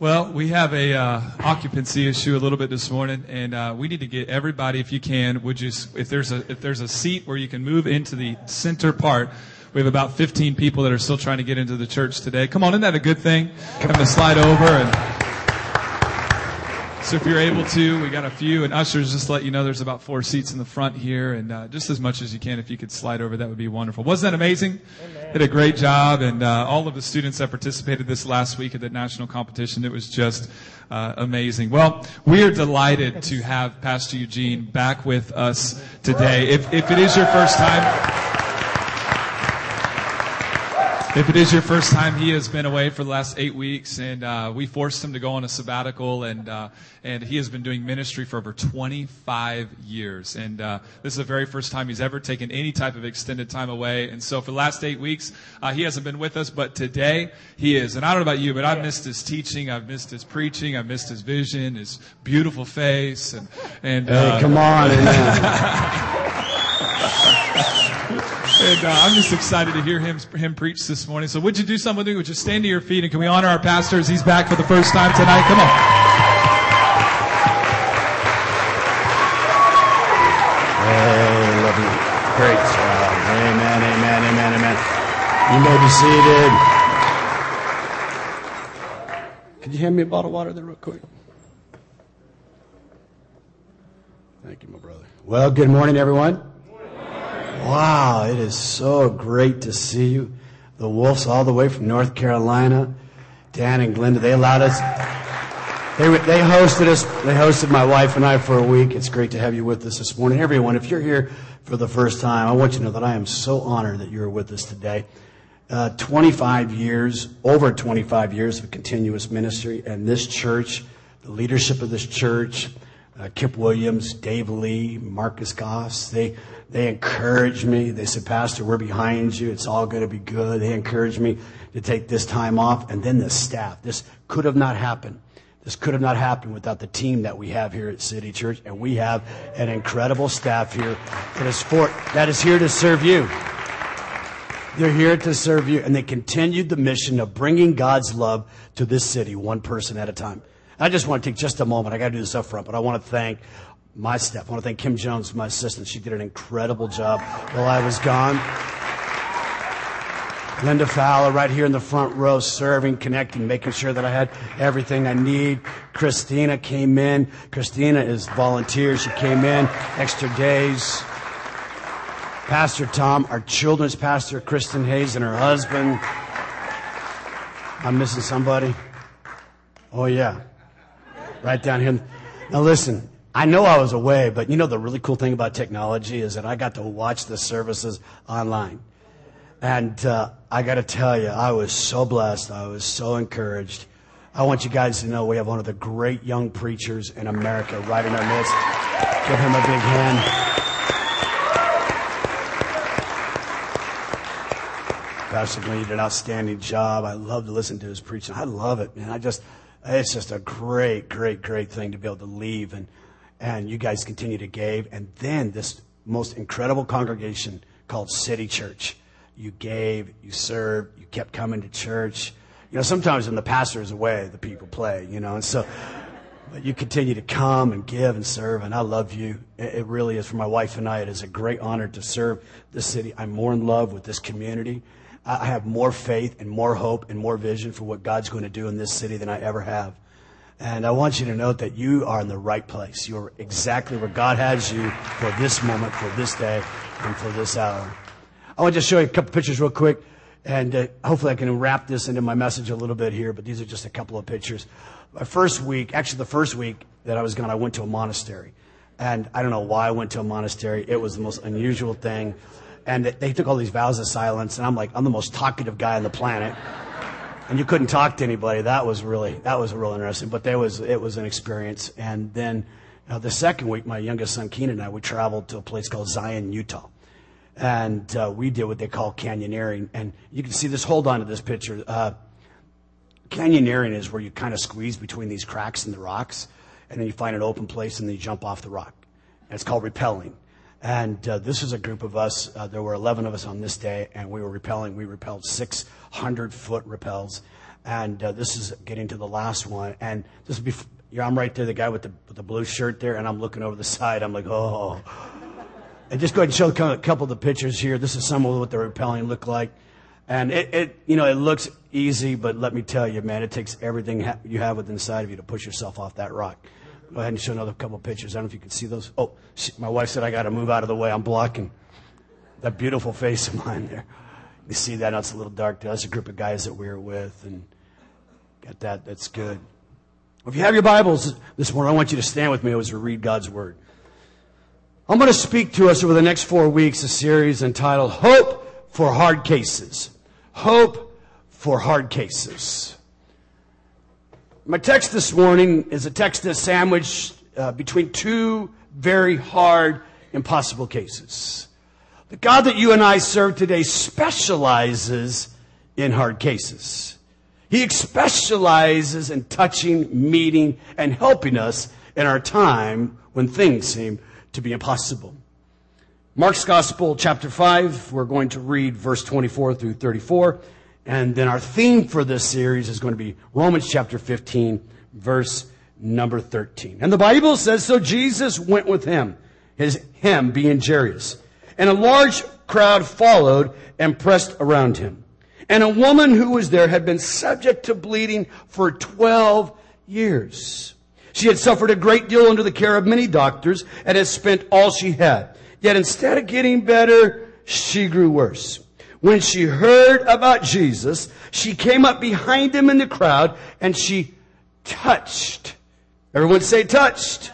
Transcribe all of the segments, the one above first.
Well, we have a uh, occupancy issue a little bit this morning, and uh, we need to get everybody, if you can, would you, if there's a if there's a seat where you can move into the center part. We have about 15 people that are still trying to get into the church today. Come on, isn't that a good thing? Come to slide over and. So if you're able to, we got a few, and ushers just let you know there's about four seats in the front here, and uh, just as much as you can, if you could slide over, that would be wonderful. Wasn't that amazing? Amen. Did a great job, and uh, all of the students that participated this last week at the national competition, it was just uh, amazing. Well, we are delighted to have Pastor Eugene back with us today. If if it is your first time. If it is your first time, he has been away for the last eight weeks, and uh, we forced him to go on a sabbatical, and uh, and he has been doing ministry for over 25 years. And uh, this is the very first time he's ever taken any type of extended time away. And so for the last eight weeks, uh, he hasn't been with us, but today he is. And I don't know about you, but I've missed his teaching, I've missed his preaching, I've missed his vision, his beautiful face, and and hey, uh, come on. And uh, I'm just excited to hear him him preach this morning. So would you do something with me? Would you stand to your feet and can we honor our pastor as he's back for the first time tonight? Come on. Hey, love you. Great job. Amen, amen, amen, amen. You may be seated. Could you hand me a bottle of water there real quick? Thank you, my brother. Well, good morning, everyone. Wow, it is so great to see you. The Wolves all the way from North Carolina. Dan and Glenda, they allowed us, they, they hosted us, they hosted my wife and I for a week. It's great to have you with us this morning. Everyone, if you're here for the first time, I want you to know that I am so honored that you're with us today. Uh, 25 years, over 25 years of continuous ministry, and this church, the leadership of this church, uh, Kip Williams, Dave Lee, Marcus Goss, they, they encouraged me. They said, Pastor, we're behind you. It's all going to be good. They encouraged me to take this time off. And then the staff. This could have not happened. This could have not happened without the team that we have here at City Church. And we have an incredible staff here that is for, that is here to serve you. They're here to serve you. And they continued the mission of bringing God's love to this city, one person at a time. I just want to take just a moment. I got to do this up front, but I want to thank my staff. I want to thank Kim Jones, my assistant. She did an incredible job while I was gone. Linda Fowler right here in the front row, serving, connecting, making sure that I had everything I need. Christina came in. Christina is volunteer. She came in extra days. Pastor Tom, our children's pastor, Kristen Hayes, and her husband. I'm missing somebody. Oh yeah, right down here. Now listen, I know I was away, but you know the really cool thing about technology is that I got to watch the services online. And uh, I got to tell you, I was so blessed. I was so encouraged. I want you guys to know we have one of the great young preachers in America right in our midst. Give him a big hand. Pastor Glenn did an outstanding job. I love to listen to his preaching. I love it, man. I just, it's just a great, great, great thing to be able to leave and and you guys continue to give. And then this most incredible congregation called City Church. You gave, you served, you kept coming to church. You know, sometimes when the pastor is away, the people play, you know, and so, but you continue to come and give and serve, and I love you. It really is for my wife and I. It is a great honor to serve this city. I'm more in love with this community. I have more faith and more hope and more vision for what God's going to do in this city than I ever have. And I want you to note that you are in the right place. You're exactly where God has you for this moment, for this day, and for this hour. I want to just show you a couple pictures real quick. And uh, hopefully I can wrap this into my message a little bit here, but these are just a couple of pictures. My first week, actually the first week that I was gone, I went to a monastery. And I don't know why I went to a monastery. It was the most unusual thing. And they took all these vows of silence, and I'm like, I'm the most talkative guy on the planet and you couldn't talk to anybody. That was really that was real interesting. But there was it was an experience. And then the second week, my youngest son Keenan and I we traveled to a place called Zion, Utah, and uh, we did what they call canyoneering. And you can see this. Hold on to this picture. Uh, canyoneering is where you kind of squeeze between these cracks in the rocks, and then you find an open place and then you jump off the rock. And it's called rappelling. And uh, this is a group of us. Uh, there were 11 of us on this day, and we were rappelling. We rappelled 600 foot rappels. And uh, this is getting to the last one. And this yeah, I'm right there, the guy with the, with the blue shirt there, and I'm looking over the side. I'm like, oh. And just go ahead and show a couple of the pictures here. This is some of what the rappelling looked like. And it, it, you know, it looks easy, but let me tell you, man, it takes everything ha- you have within inside of you to push yourself off that rock. Go ahead and show another couple pictures. I don't know if you can see those. Oh, she, my wife said I got to move out of the way. I'm blocking that beautiful face of mine there. You see that? It's a little dark. That's a group of guys that we were with, and got that. That's good. If you have your Bibles this morning, I want you to stand with me as we read God's Word. I'm going to speak to us over the next four weeks a series entitled Hope for Hard Cases. Hope for Hard Cases. My text this morning is a text that's sandwiched uh, between two very hard, impossible cases. The God that you and I serve today specializes in hard cases. He specializes in touching, meeting, and helping us in our time when things seem to be impossible. Mark's Gospel, chapter 5, we're going to read verse 24 through 34. And then our theme for this series is going to be Romans chapter 15, verse number 13. And the Bible says, So Jesus went with him, his him being Jairus. And a large crowd followed and pressed around him. And a woman who was there had been subject to bleeding for 12 years. She had suffered a great deal under the care of many doctors and had spent all she had. Yet instead of getting better, she grew worse. When she heard about Jesus, she came up behind him in the crowd and she touched. Everyone say touched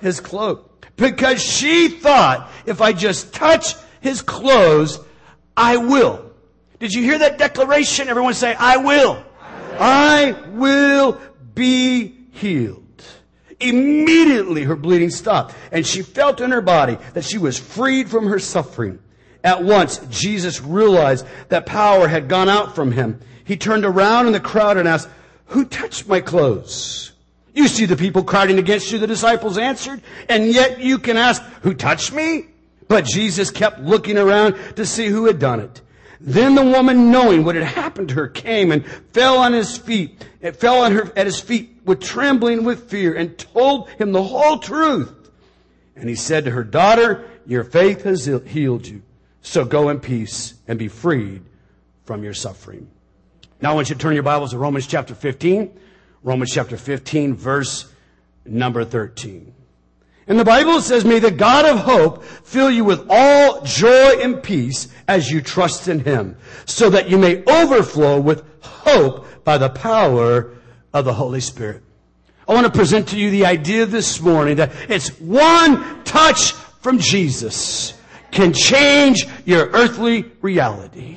his cloak. Because she thought, if I just touch his clothes, I will did you hear that declaration? Everyone say, I will. I will be healed. Immediately her bleeding stopped and she felt in her body that she was freed from her suffering. At once, Jesus realized that power had gone out from him. He turned around in the crowd and asked, who touched my clothes? You see the people crowding against you, the disciples answered, and yet you can ask, who touched me? But Jesus kept looking around to see who had done it. Then the woman, knowing what had happened to her, came and fell on his feet. It fell on her at his feet with trembling with fear and told him the whole truth. And he said to her, daughter, your faith has healed you. So go in peace and be freed from your suffering. Now I want you to turn your Bibles to Romans chapter 15. Romans chapter 15 verse number 13. And the Bible says, may the God of hope fill you with all joy and peace as you trust in Him, so that you may overflow with hope by the power of the Holy Spirit. I want to present to you the idea this morning that it's one touch from Jesus can change your earthly reality.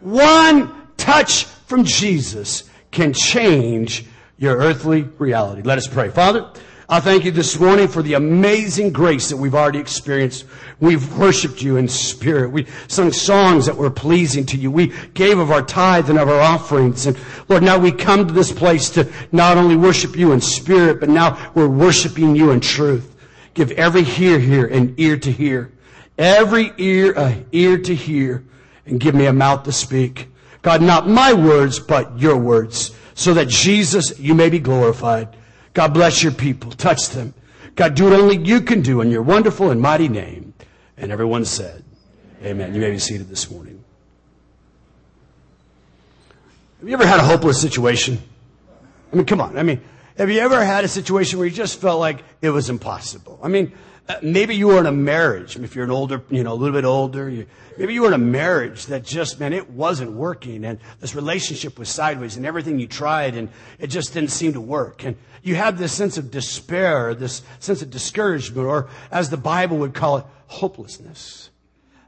One touch from Jesus can change your earthly reality. Let us pray. Father, I thank you this morning for the amazing grace that we've already experienced. We've worshiped you in spirit. We sung songs that were pleasing to you. We gave of our tithe and of our offerings. And Lord, now we come to this place to not only worship you in spirit, but now we're worshiping you in truth. Give every hear here an ear to hear. Every ear a ear to hear. And give me a mouth to speak. God, not my words, but your words. So that Jesus, you may be glorified. God bless your people. Touch them. God, do what only you can do in your wonderful and mighty name. And everyone said, Amen. You may be seated this morning. Have you ever had a hopeless situation? I mean, come on. I mean, have you ever had a situation where you just felt like it was impossible? I mean, uh, maybe you were in a marriage. If you're an older, you know, a little bit older, you, maybe you were in a marriage that just, man, it wasn't working and this relationship was sideways and everything you tried and it just didn't seem to work. And you had this sense of despair, this sense of discouragement, or as the Bible would call it, hopelessness.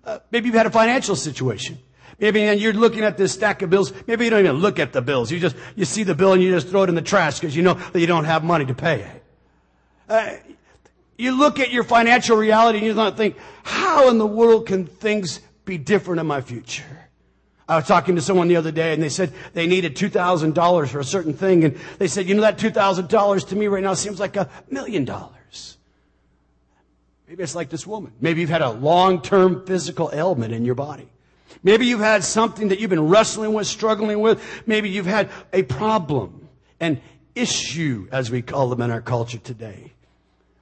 Uh, maybe you've had a financial situation. Maybe you're looking at this stack of bills. Maybe you don't even look at the bills. You just, you see the bill and you just throw it in the trash because you know that you don't have money to pay it. Uh, you look at your financial reality and you don't think, how in the world can things be different in my future? I was talking to someone the other day and they said they needed $2,000 for a certain thing. And they said, you know, that $2,000 to me right now seems like a million dollars. Maybe it's like this woman. Maybe you've had a long-term physical ailment in your body. Maybe you've had something that you've been wrestling with, struggling with. Maybe you've had a problem, an issue, as we call them in our culture today.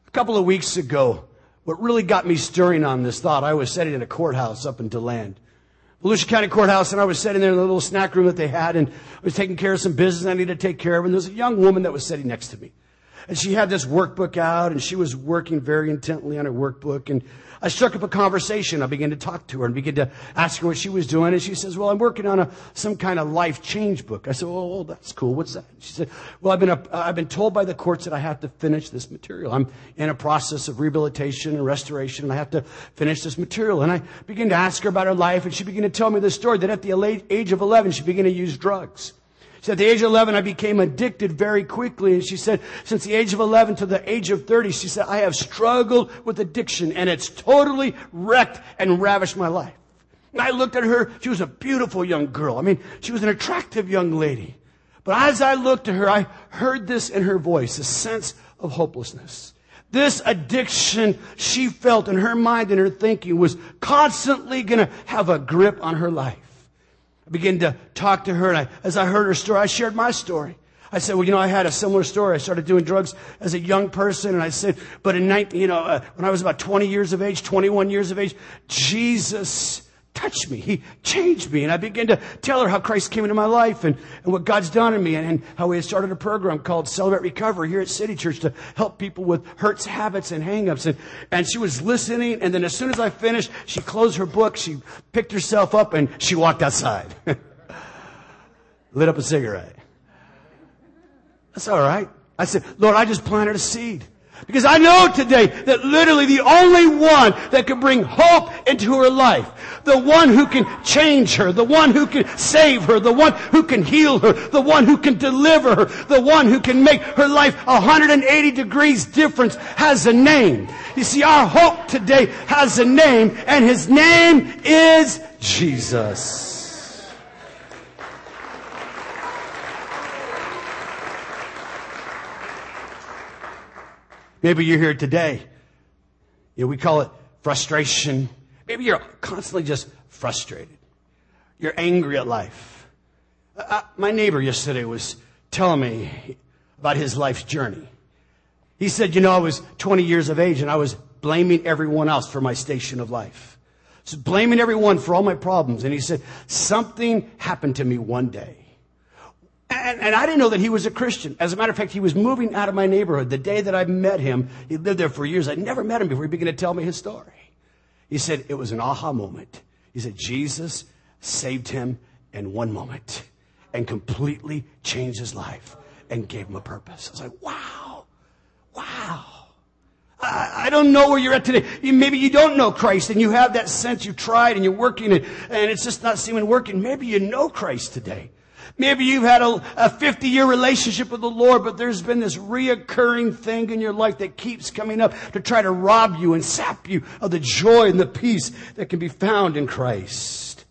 A couple of weeks ago, what really got me stirring on this thought, I was sitting in a courthouse up in DeLand. Volusia County Courthouse, and I was sitting there in the little snack room that they had, and I was taking care of some business I needed to take care of, and there was a young woman that was sitting next to me. And she had this workbook out, and she was working very intently on her workbook, and I struck up a conversation. I began to talk to her and began to ask her what she was doing. And she says, well, I'm working on a, some kind of life change book. I said, well that's cool. What's that? She said, well, I've been, a, I've been told by the courts that I have to finish this material. I'm in a process of rehabilitation and restoration and I have to finish this material. And I began to ask her about her life and she began to tell me the story that at the age of 11, she began to use drugs. At the age of 11, I became addicted very quickly. And she said, since the age of 11 to the age of 30, she said, I have struggled with addiction and it's totally wrecked and ravished my life. And I looked at her. She was a beautiful young girl. I mean, she was an attractive young lady. But as I looked at her, I heard this in her voice, a sense of hopelessness. This addiction she felt in her mind and her thinking was constantly going to have a grip on her life. I began to talk to her, and I, as I heard her story, I shared my story. I said, well, you know, I had a similar story. I started doing drugs as a young person, and I said, but in 19, you know, uh, when I was about 20 years of age, 21 years of age, Jesus touched me. He changed me. And I began to tell her how Christ came into my life and, and what God's done in me and, and how we had started a program called Celebrate Recovery here at City Church to help people with hurts, habits, and hangups. And, and she was listening. And then as soon as I finished, she closed her book, she picked herself up, and she walked outside. Lit up a cigarette. That's all right. I said, Lord, I just planted a seed. Because I know today that literally the only one that can bring hope into her life, the one who can change her, the one who can save her, the one who can heal her, the one who can deliver her, the one who can make her life 180 degrees difference has a name. You see, our hope today has a name and his name is Jesus. Maybe you're here today. Know, we call it frustration. Maybe you're constantly just frustrated. You're angry at life. Uh, uh, my neighbor yesterday was telling me about his life's journey. He said, you know, I was 20 years of age and I was blaming everyone else for my station of life. So blaming everyone for all my problems. And he said, something happened to me one day. And, and, I didn't know that he was a Christian. As a matter of fact, he was moving out of my neighborhood. The day that I met him, he lived there for years. I'd never met him before. He began to tell me his story. He said it was an aha moment. He said Jesus saved him in one moment and completely changed his life and gave him a purpose. I was like, wow, wow. I, don't know where you're at today. Maybe you don't know Christ and you have that sense you've tried and you're working and, and it's just not seeming working. Maybe you know Christ today. Maybe you've had a, a 50 year relationship with the Lord, but there's been this reoccurring thing in your life that keeps coming up to try to rob you and sap you of the joy and the peace that can be found in Christ.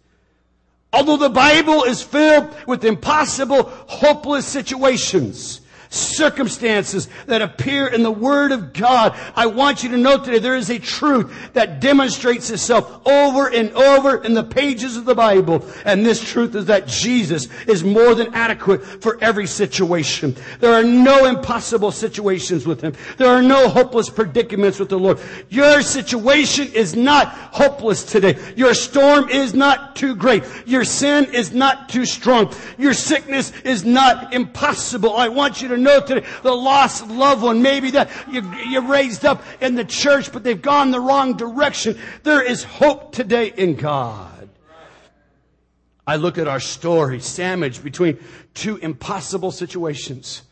Although the Bible is filled with impossible, hopeless situations, circumstances that appear in the Word of God. I want you to know today there is a truth that demonstrates itself over and over in the pages of the Bible. And this truth is that Jesus is more than adequate for every situation. There are no impossible situations with Him. There are no hopeless predicaments with the Lord. Your situation is not hopeless today. Your storm is not too great. Your sin is not too strong. Your sickness is not impossible. I want you to know today the lost loved one, maybe that you, you raised up in the church, but they've gone the wrong direction. There is hope today in God. I look at our story sandwiched between two impossible situations.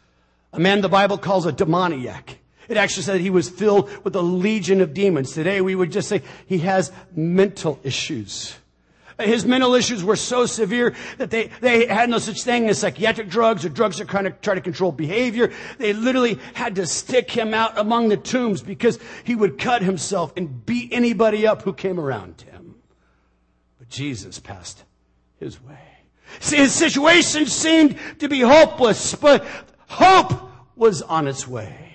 A man the Bible calls a demoniac. It actually said he was filled with a legion of demons. Today we would just say he has mental issues. His mental issues were so severe that they, they had no such thing as psychiatric drugs or drugs that kind of try to control behavior. They literally had to stick him out among the tombs because he would cut himself and beat anybody up who came around him. But Jesus passed his way. See, his situation seemed to be hopeless, but hope was on its way.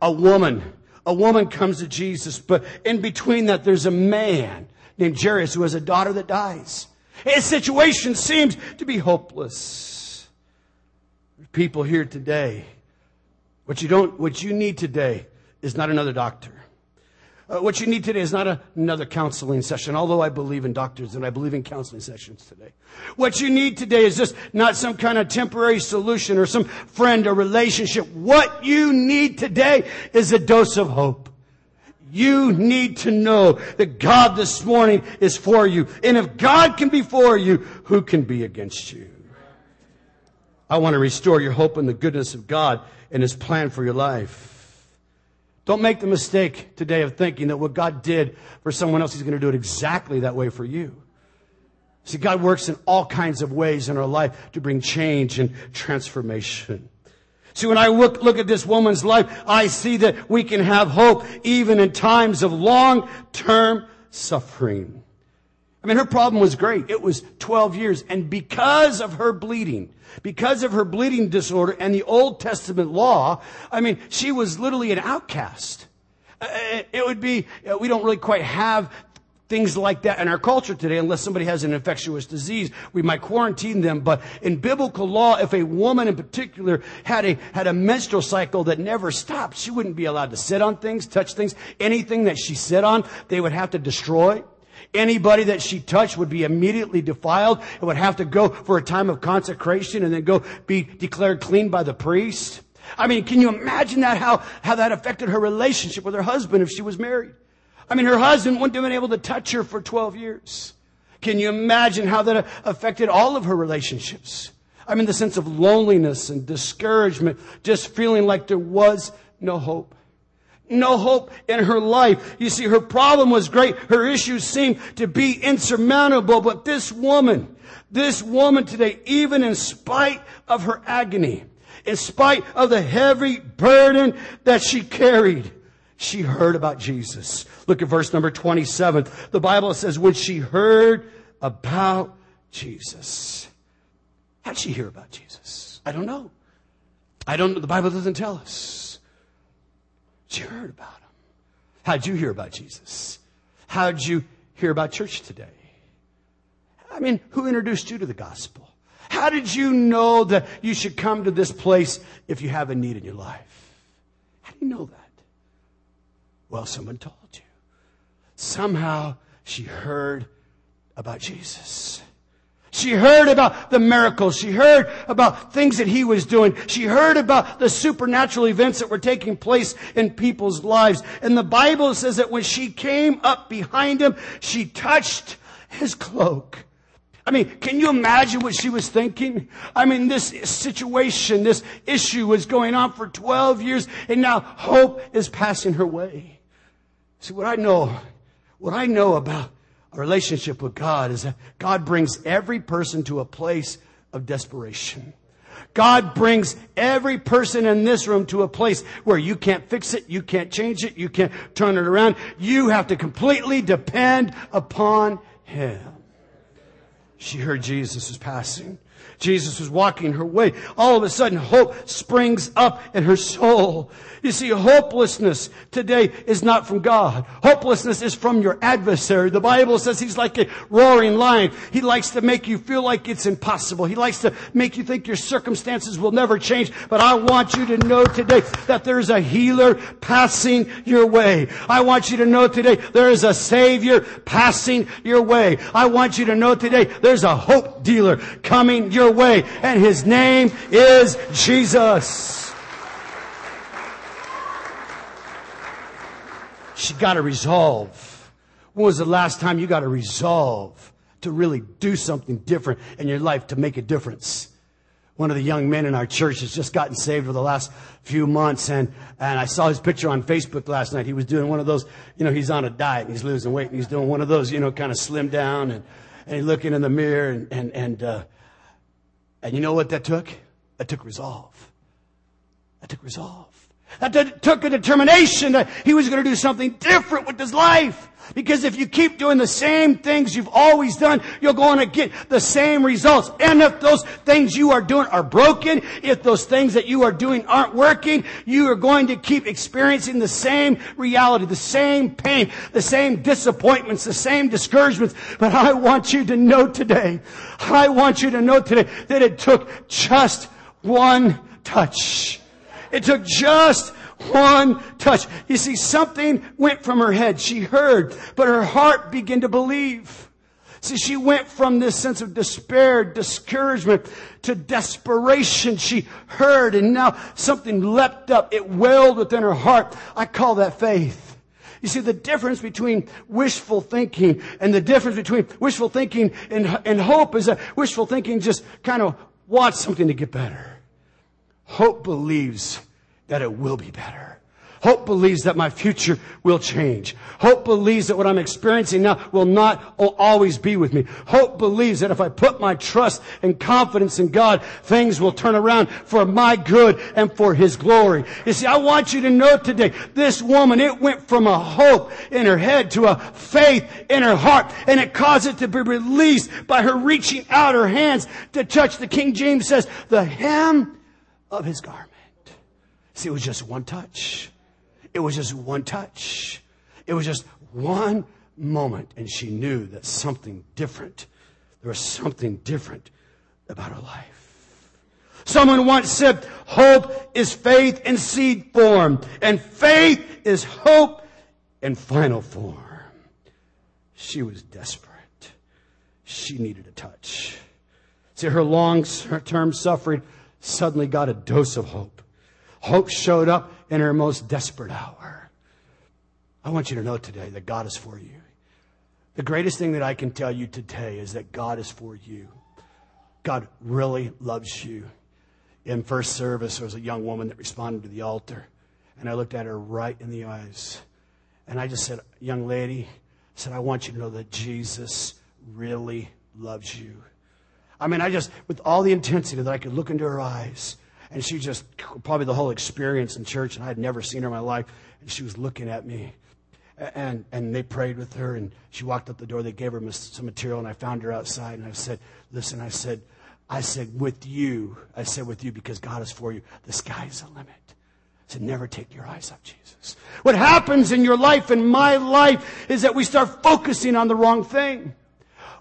A woman, a woman comes to Jesus, but in between that there's a man named Jairus who has a daughter that dies. His situation seems to be hopeless. People here today, what you don't, what you need today is not another doctor. Uh, what you need today is not a, another counseling session, although I believe in doctors and I believe in counseling sessions today. What you need today is just not some kind of temporary solution or some friend or relationship. What you need today is a dose of hope. You need to know that God this morning is for you. And if God can be for you, who can be against you? I want to restore your hope in the goodness of God and His plan for your life. Don't make the mistake today of thinking that what God did for someone else, He's going to do it exactly that way for you. See, God works in all kinds of ways in our life to bring change and transformation. See, when I look, look at this woman's life, I see that we can have hope even in times of long-term suffering. I mean, her problem was great. It was 12 years. And because of her bleeding, because of her bleeding disorder and the Old Testament law, I mean, she was literally an outcast. Uh, it would be, uh, we don't really quite have things like that in our culture today unless somebody has an infectious disease we might quarantine them but in biblical law if a woman in particular had a had a menstrual cycle that never stopped she wouldn't be allowed to sit on things touch things anything that she sit on they would have to destroy Anybody that she touched would be immediately defiled and would have to go for a time of consecration and then go be declared clean by the priest. I mean, can you imagine that, how, how that affected her relationship with her husband if she was married? I mean, her husband wouldn't have been able to touch her for 12 years. Can you imagine how that affected all of her relationships? I mean, the sense of loneliness and discouragement, just feeling like there was no hope. No hope in her life. You see, her problem was great. Her issues seemed to be insurmountable, but this woman, this woman today, even in spite of her agony, in spite of the heavy burden that she carried, she heard about Jesus. Look at verse number 27. The Bible says, when she heard about Jesus. How'd she hear about Jesus? I don't know. I don't know. The Bible doesn't tell us. She heard about him. How'd you hear about Jesus? How'd you hear about church today? I mean, who introduced you to the gospel? How did you know that you should come to this place if you have a need in your life? How do you know that? Well, someone told you. Somehow she heard about Jesus. She heard about the miracles. She heard about things that he was doing. She heard about the supernatural events that were taking place in people's lives. And the Bible says that when she came up behind him, she touched his cloak. I mean, can you imagine what she was thinking? I mean, this situation, this issue was going on for 12 years and now hope is passing her way. See, what I know, what I know about a relationship with God is that God brings every person to a place of desperation. God brings every person in this room to a place where you can't fix it, you can't change it, you can't turn it around. You have to completely depend upon Him. She heard Jesus was passing. Jesus was walking her way. All of a sudden, hope springs up in her soul. You see, hopelessness today is not from God. Hopelessness is from your adversary. The Bible says he's like a roaring lion. He likes to make you feel like it's impossible. He likes to make you think your circumstances will never change. But I want you to know today that there's a healer passing your way. I want you to know today there is a savior passing your way. I want you to know today there's a hope dealer coming your way and his name is Jesus. She got a resolve. When was the last time you got a resolve to really do something different in your life to make a difference? One of the young men in our church has just gotten saved for the last few months and, and I saw his picture on Facebook last night. He was doing one of those, you know, he's on a diet and he's losing weight and he's doing one of those, you know, kind of slim down and, and he's looking in the mirror and, and, and, uh, and you know what that took? That took resolve. That took resolve. That took a determination that he was going to do something different with his life. Because if you keep doing the same things you've always done, you're going to get the same results. And if those things you are doing are broken, if those things that you are doing aren't working, you are going to keep experiencing the same reality, the same pain, the same disappointments, the same discouragements. But I want you to know today, I want you to know today that it took just one touch. It took just one touch. You see, something went from her head. She heard, but her heart began to believe. See, she went from this sense of despair, discouragement to desperation. She heard and now something leapt up. It welled within her heart. I call that faith. You see, the difference between wishful thinking and the difference between wishful thinking and, and hope is that wishful thinking just kind of wants something to get better. Hope believes that it will be better. Hope believes that my future will change. Hope believes that what I'm experiencing now will not always be with me. Hope believes that if I put my trust and confidence in God, things will turn around for my good and for His glory. You see, I want you to know today, this woman, it went from a hope in her head to a faith in her heart, and it caused it to be released by her reaching out her hands to touch. The King James says, the hem of His garment. See, it was just one touch. It was just one touch. It was just one moment, and she knew that something different, there was something different about her life. Someone once said, hope is faith in seed form, and faith is hope in final form. She was desperate. She needed a touch. See, her long term suffering suddenly got a dose of hope. Hope showed up in her most desperate hour. I want you to know today that God is for you. The greatest thing that I can tell you today is that God is for you. God really loves you. In first service, there was a young woman that responded to the altar, and I looked at her right in the eyes. And I just said, Young lady, I said, I want you to know that Jesus really loves you. I mean, I just, with all the intensity that I could look into her eyes, and she just, probably the whole experience in church, and I had never seen her in my life. And she was looking at me. And, and they prayed with her, and she walked up the door. They gave her some material, and I found her outside. And I said, Listen, I said, I said, with you, I said, with you, because God is for you, the sky's the limit. I said, never take your eyes off Jesus. What happens in your life and my life is that we start focusing on the wrong thing.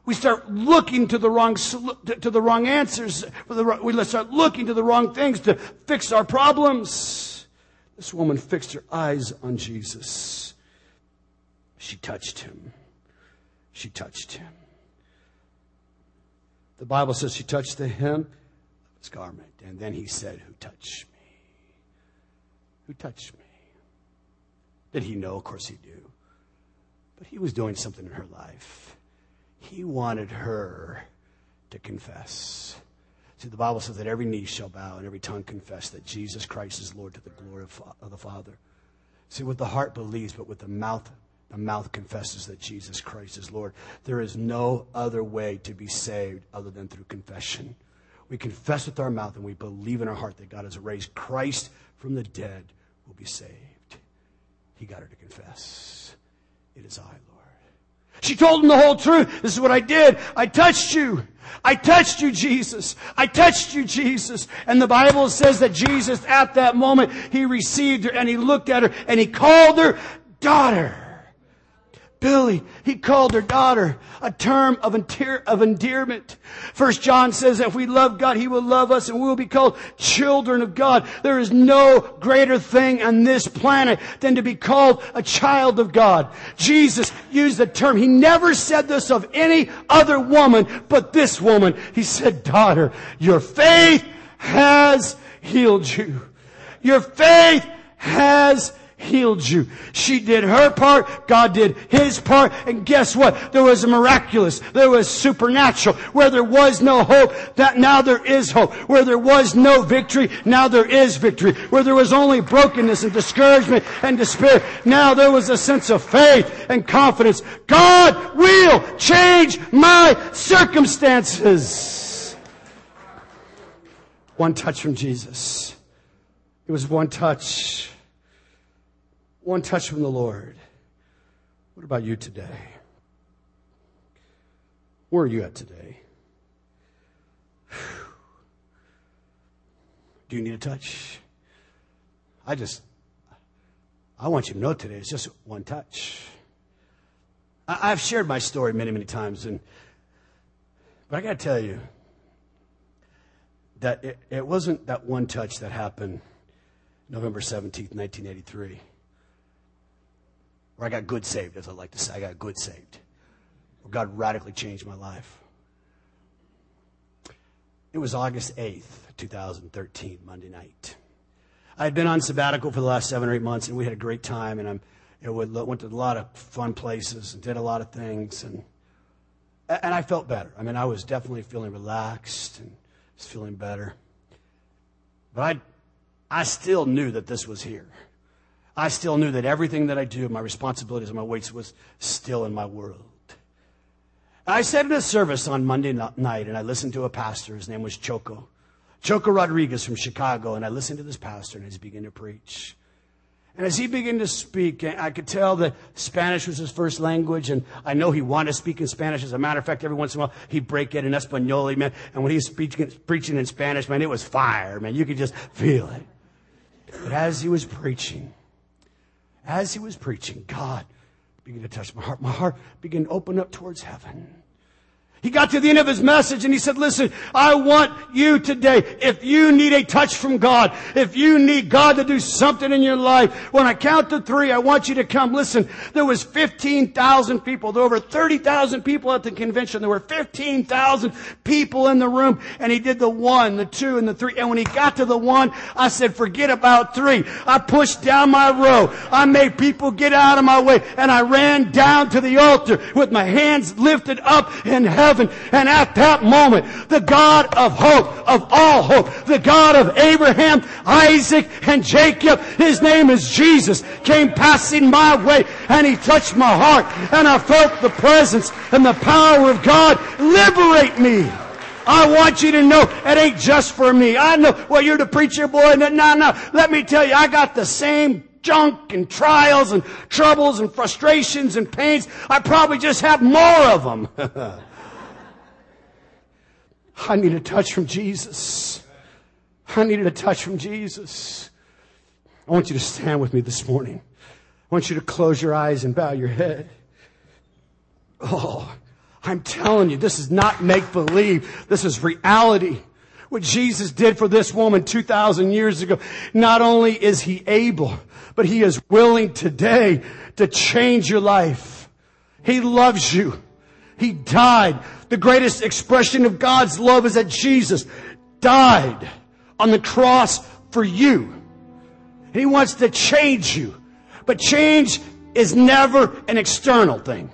We start looking to the wrong, to the wrong answers. We start looking to the wrong things to fix our problems. This woman fixed her eyes on Jesus. She touched him. She touched him. The Bible says she touched the hem of his garment. And then he said, Who touched me? Who touched me? Did he know? Of course he do. But he was doing something in her life. He wanted her to confess. See, the Bible says that every knee shall bow and every tongue confess that Jesus Christ is Lord to the glory of, of the Father. See, what the heart believes, but with the mouth, the mouth confesses that Jesus Christ is Lord. There is no other way to be saved other than through confession. We confess with our mouth and we believe in our heart that God has raised Christ from the dead, will be saved. He got her to confess. It is I, Lord. She told him the whole truth. This is what I did. I touched you. I touched you, Jesus. I touched you, Jesus. And the Bible says that Jesus, at that moment, he received her and he looked at her and he called her daughter. Billy, he called her daughter, a term of, endear, of endearment. First John says that if we love God, he will love us and we will be called children of God. There is no greater thing on this planet than to be called a child of God. Jesus used the term. He never said this of any other woman but this woman. He said, daughter, your faith has healed you. Your faith has healed you. She did her part, God did his part, and guess what? There was a miraculous, there was supernatural. Where there was no hope, that now there is hope. Where there was no victory, now there is victory. Where there was only brokenness and discouragement and despair, now there was a sense of faith and confidence. God will change my circumstances. One touch from Jesus. It was one touch One touch from the Lord. What about you today? Where are you at today? Do you need a touch? I just, I want you to know today it's just one touch. I, have shared my story many, many times, and but I got to tell you that it, it wasn't that one touch that happened November 17th, 1983, where I got good saved, as I like to say. I got good saved. Where God radically changed my life. It was August 8th, 2013, Monday night. I had been on sabbatical for the last seven or eight months, and we had a great time, and I you know, went to a lot of fun places and did a lot of things, and and I felt better. I mean, I was definitely feeling relaxed and was feeling better. But I, I still knew that this was here. I still knew that everything that I do, my responsibilities and my weights was still in my world. I sat in a service on Monday night and I listened to a pastor. His name was Choco. Choco Rodriguez from Chicago. And I listened to this pastor and he began to preach. And as he began to speak, I could tell that Spanish was his first language, and I know he wanted to speak in Spanish. As a matter of fact, every once in a while, he'd break it in Espanol, man. And when he was speaking, preaching in Spanish, man, it was fire, man. You could just feel it. But as he was preaching, as he was preaching, God began to touch my heart. My heart began to open up towards heaven. He got to the end of his message and he said, listen, I want you today, if you need a touch from God, if you need God to do something in your life, when I count to three, I want you to come. Listen, there was 15,000 people. There were over 30,000 people at the convention. There were 15,000 people in the room and he did the one, the two, and the three. And when he got to the one, I said, forget about three. I pushed down my row. I made people get out of my way and I ran down to the altar with my hands lifted up in heaven heaven. And at that moment, the God of hope, of all hope, the God of Abraham, Isaac, and Jacob, his name is Jesus, came passing my way and he touched my heart and I felt the presence and the power of God liberate me. I want you to know it ain't just for me. I know, well, you're the preacher boy. No, no, no. Let me tell you, I got the same junk and trials and troubles and frustrations and pains. I probably just have more of them. I need a touch from Jesus. I needed a touch from Jesus. I want you to stand with me this morning. I want you to close your eyes and bow your head. Oh, I'm telling you, this is not make believe. This is reality. What Jesus did for this woman 2,000 years ago. Not only is he able, but he is willing today to change your life. He loves you. He died. The greatest expression of God's love is that Jesus died on the cross for you. He wants to change you. But change is never an external thing.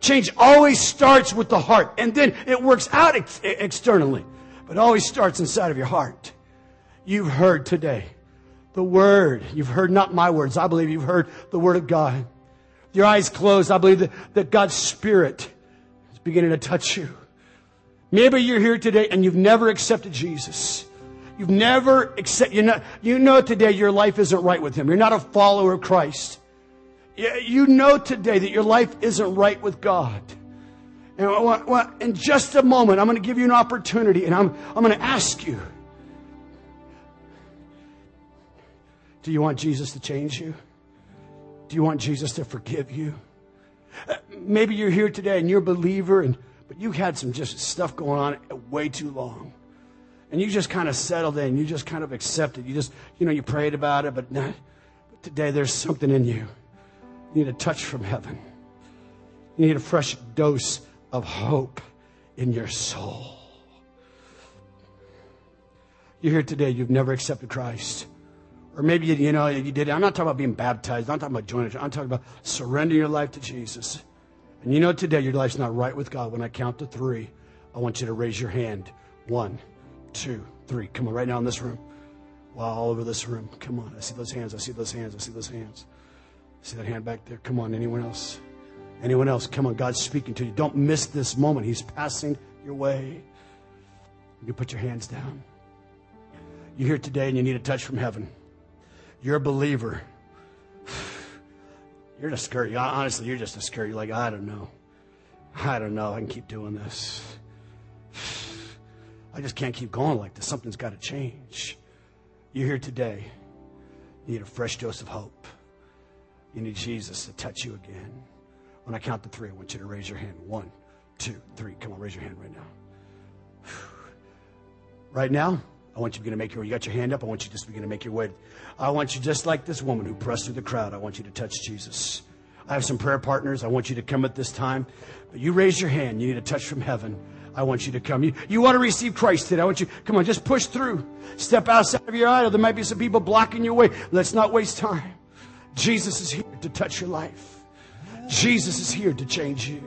Change always starts with the heart and then it works out ex- externally, but always starts inside of your heart. You've heard today the word. You've heard not my words. I believe you've heard the word of God. Your eyes closed. I believe that, that God's spirit beginning to touch you. Maybe you're here today and you've never accepted Jesus. You've never accept, you know, you know today your life isn't right with Him. You're not a follower of Christ. You know today that your life isn't right with God. And in just a moment, I'm going to give you an opportunity and I'm, I'm going to ask you Do you want Jesus to change you? Do you want Jesus to forgive you? Maybe you're here today and you're a believer, and, but you've had some just stuff going on way too long. And you just kind of settled in. You just kind of accepted. You just, you know, you prayed about it, but, not, but today there's something in you. You need a touch from heaven. You need a fresh dose of hope in your soul. You're here today, you've never accepted Christ. Or maybe you, know you did. I'm not talking about being baptized. I'm not talking about joining. I'm talking about surrendering your life to Jesus. And you know today your life's not right with God. When I count to three, I want you to raise your hand. One, two, three. Come on, right now in this room. Wow, all over this room. Come on. I see those hands. I see those hands. I see those hands. See that hand back there? Come on. Anyone else? Anyone else? Come on. God's speaking to you. Don't miss this moment. He's passing your way. You put your hands down. You're here today and you need a touch from heaven. You're a believer. You're discouraged. Honestly, you're just discouraged. You're like, I don't know. I don't know. I can keep doing this. I just can't keep going like this. Something's got to change. You're here today. You need a fresh dose of hope. You need Jesus to touch you again. When I count to three, I want you to raise your hand. One, two, three. Come on, raise your hand right now. Right now, I want you to begin to make your you got your hand up. I want you to just begin to make your way. I want you just like this woman who pressed through the crowd. I want you to touch Jesus. I have some prayer partners. I want you to come at this time. But you raise your hand. You need a touch from heaven. I want you to come. You, you want to receive Christ today. I want you, come on, just push through. Step outside of your idol. There might be some people blocking your way. Let's not waste time. Jesus is here to touch your life. Jesus is here to change you.